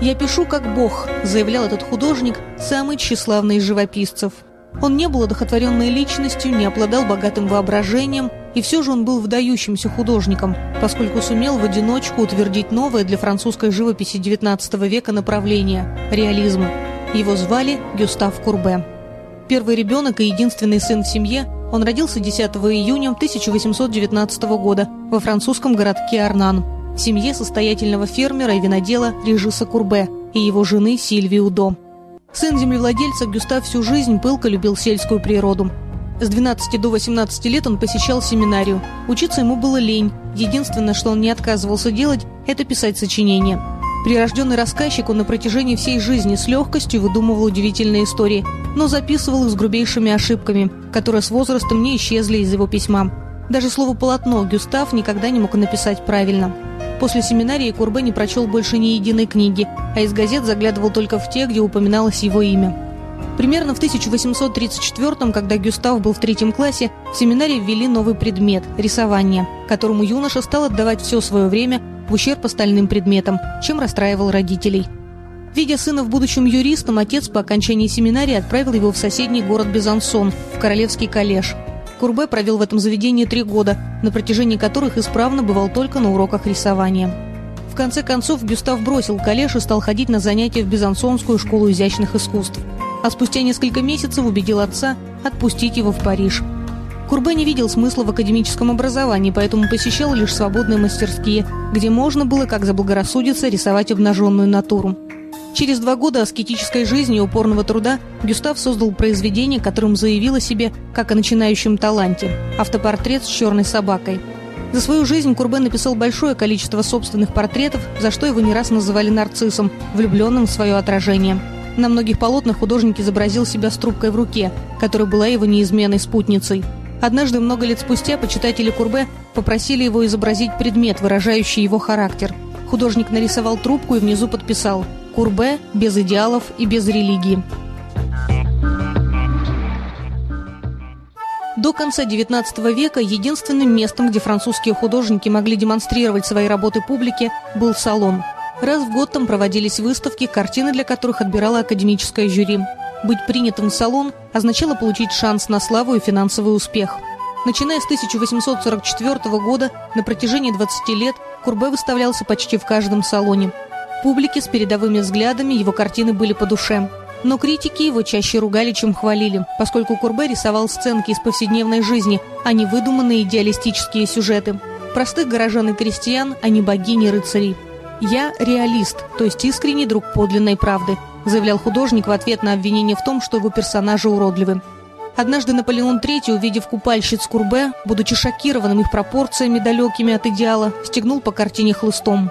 «Я пишу как Бог», – заявлял этот художник, самый тщеславный из живописцев. Он не был одухотворенной личностью, не обладал богатым воображением, и все же он был выдающимся художником, поскольку сумел в одиночку утвердить новое для французской живописи XIX века направление – реализм. Его звали Гюстав Курбе. Первый ребенок и единственный сын в семье, он родился 10 июня 1819 года во французском городке Арнан, семье состоятельного фермера и винодела Режиса Курбе и его жены Сильвии Удо. Сын землевладельца Гюстав всю жизнь пылко любил сельскую природу. С 12 до 18 лет он посещал семинарию. Учиться ему было лень. Единственное, что он не отказывался делать, это писать сочинения. Прирожденный рассказчик, он на протяжении всей жизни с легкостью выдумывал удивительные истории, но записывал их с грубейшими ошибками, которые с возрастом не исчезли из его письма. Даже слово «полотно» Гюстав никогда не мог написать правильно. После семинарии Курбе не прочел больше ни единой книги, а из газет заглядывал только в те, где упоминалось его имя. Примерно в 1834-м, когда Гюстав был в третьем классе, в семинарии ввели новый предмет – рисование, которому юноша стал отдавать все свое время в ущерб остальным предметам, чем расстраивал родителей. Видя сына в будущем юристом, отец по окончании семинарии отправил его в соседний город Безансон, в Королевский коллеж – Курбе провел в этом заведении три года, на протяжении которых исправно бывал только на уроках рисования. В конце концов, Гюстав бросил коллеж и стал ходить на занятия в Безансонскую школу изящных искусств. А спустя несколько месяцев убедил отца отпустить его в Париж. Курбе не видел смысла в академическом образовании, поэтому посещал лишь свободные мастерские, где можно было, как заблагорассудится, рисовать обнаженную натуру. Через два года аскетической жизни и упорного труда Гюстав создал произведение, которым заявил о себе как о начинающем таланте – автопортрет с черной собакой. За свою жизнь Курбе написал большое количество собственных портретов, за что его не раз называли нарциссом, влюбленным в свое отражение. На многих полотнах художник изобразил себя с трубкой в руке, которая была его неизменной спутницей. Однажды, много лет спустя, почитатели Курбе попросили его изобразить предмет, выражающий его характер. Художник нарисовал трубку и внизу подписал – Курбе без идеалов и без религии. До конца XIX века единственным местом, где французские художники могли демонстрировать свои работы публике, был салон. Раз в год там проводились выставки, картины для которых отбирала академическое жюри. Быть принятым в салон означало получить шанс на славу и финансовый успех. Начиная с 1844 года, на протяжении 20 лет Курбе выставлялся почти в каждом салоне – Публике с передовыми взглядами его картины были по душе. Но критики его чаще ругали, чем хвалили, поскольку Курбе рисовал сценки из повседневной жизни, а не выдуманные идеалистические сюжеты. Простых горожан и крестьян, а не богини рыцарей. «Я реалист, то есть искренний друг подлинной правды», заявлял художник в ответ на обвинение в том, что его персонажи уродливы. Однажды Наполеон III, увидев купальщиц Курбе, будучи шокированным их пропорциями далекими от идеала, стегнул по картине хлыстом.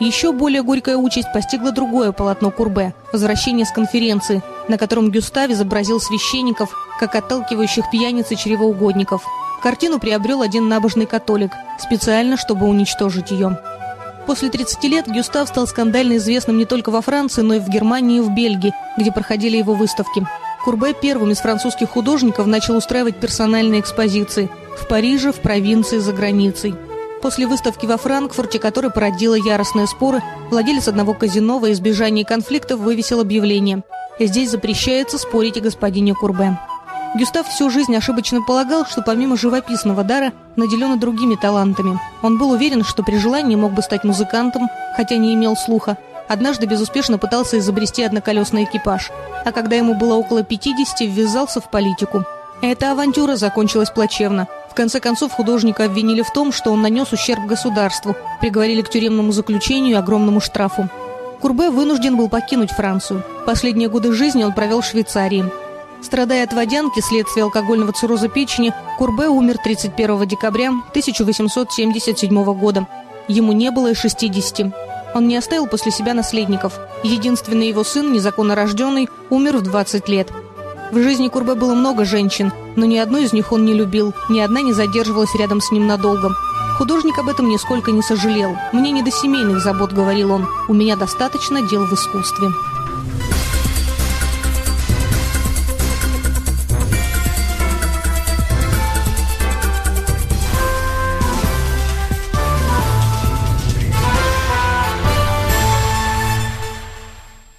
Еще более горькая участь постигла другое полотно Курбе – «Возвращение с конференции», на котором Гюстав изобразил священников, как отталкивающих пьяниц и чревоугодников. Картину приобрел один набожный католик, специально, чтобы уничтожить ее. После 30 лет Гюстав стал скандально известным не только во Франции, но и в Германии и в Бельгии, где проходили его выставки. Курбе первым из французских художников начал устраивать персональные экспозиции в Париже, в провинции, за границей. После выставки во Франкфурте, которая породила яростные споры, владелец одного казино во избежание конфликтов вывесил объявление. Здесь запрещается спорить о господине Курбе. Гюстав всю жизнь ошибочно полагал, что помимо живописного дара наделен и другими талантами. Он был уверен, что при желании мог бы стать музыкантом, хотя не имел слуха. Однажды безуспешно пытался изобрести одноколесный экипаж, а когда ему было около 50, ввязался в политику. Эта авантюра закончилась плачевно конце концов, художника обвинили в том, что он нанес ущерб государству, приговорили к тюремному заключению и огромному штрафу. Курбе вынужден был покинуть Францию. Последние годы жизни он провел в Швейцарии. Страдая от водянки вследствие алкогольного цирроза печени, Курбе умер 31 декабря 1877 года. Ему не было и 60. Он не оставил после себя наследников. Единственный его сын, незаконно рожденный, умер в 20 лет – в жизни Курбе было много женщин, но ни одну из них он не любил, ни одна не задерживалась рядом с ним надолго. Художник об этом нисколько не сожалел. «Мне не до семейных забот», — говорил он. «У меня достаточно дел в искусстве».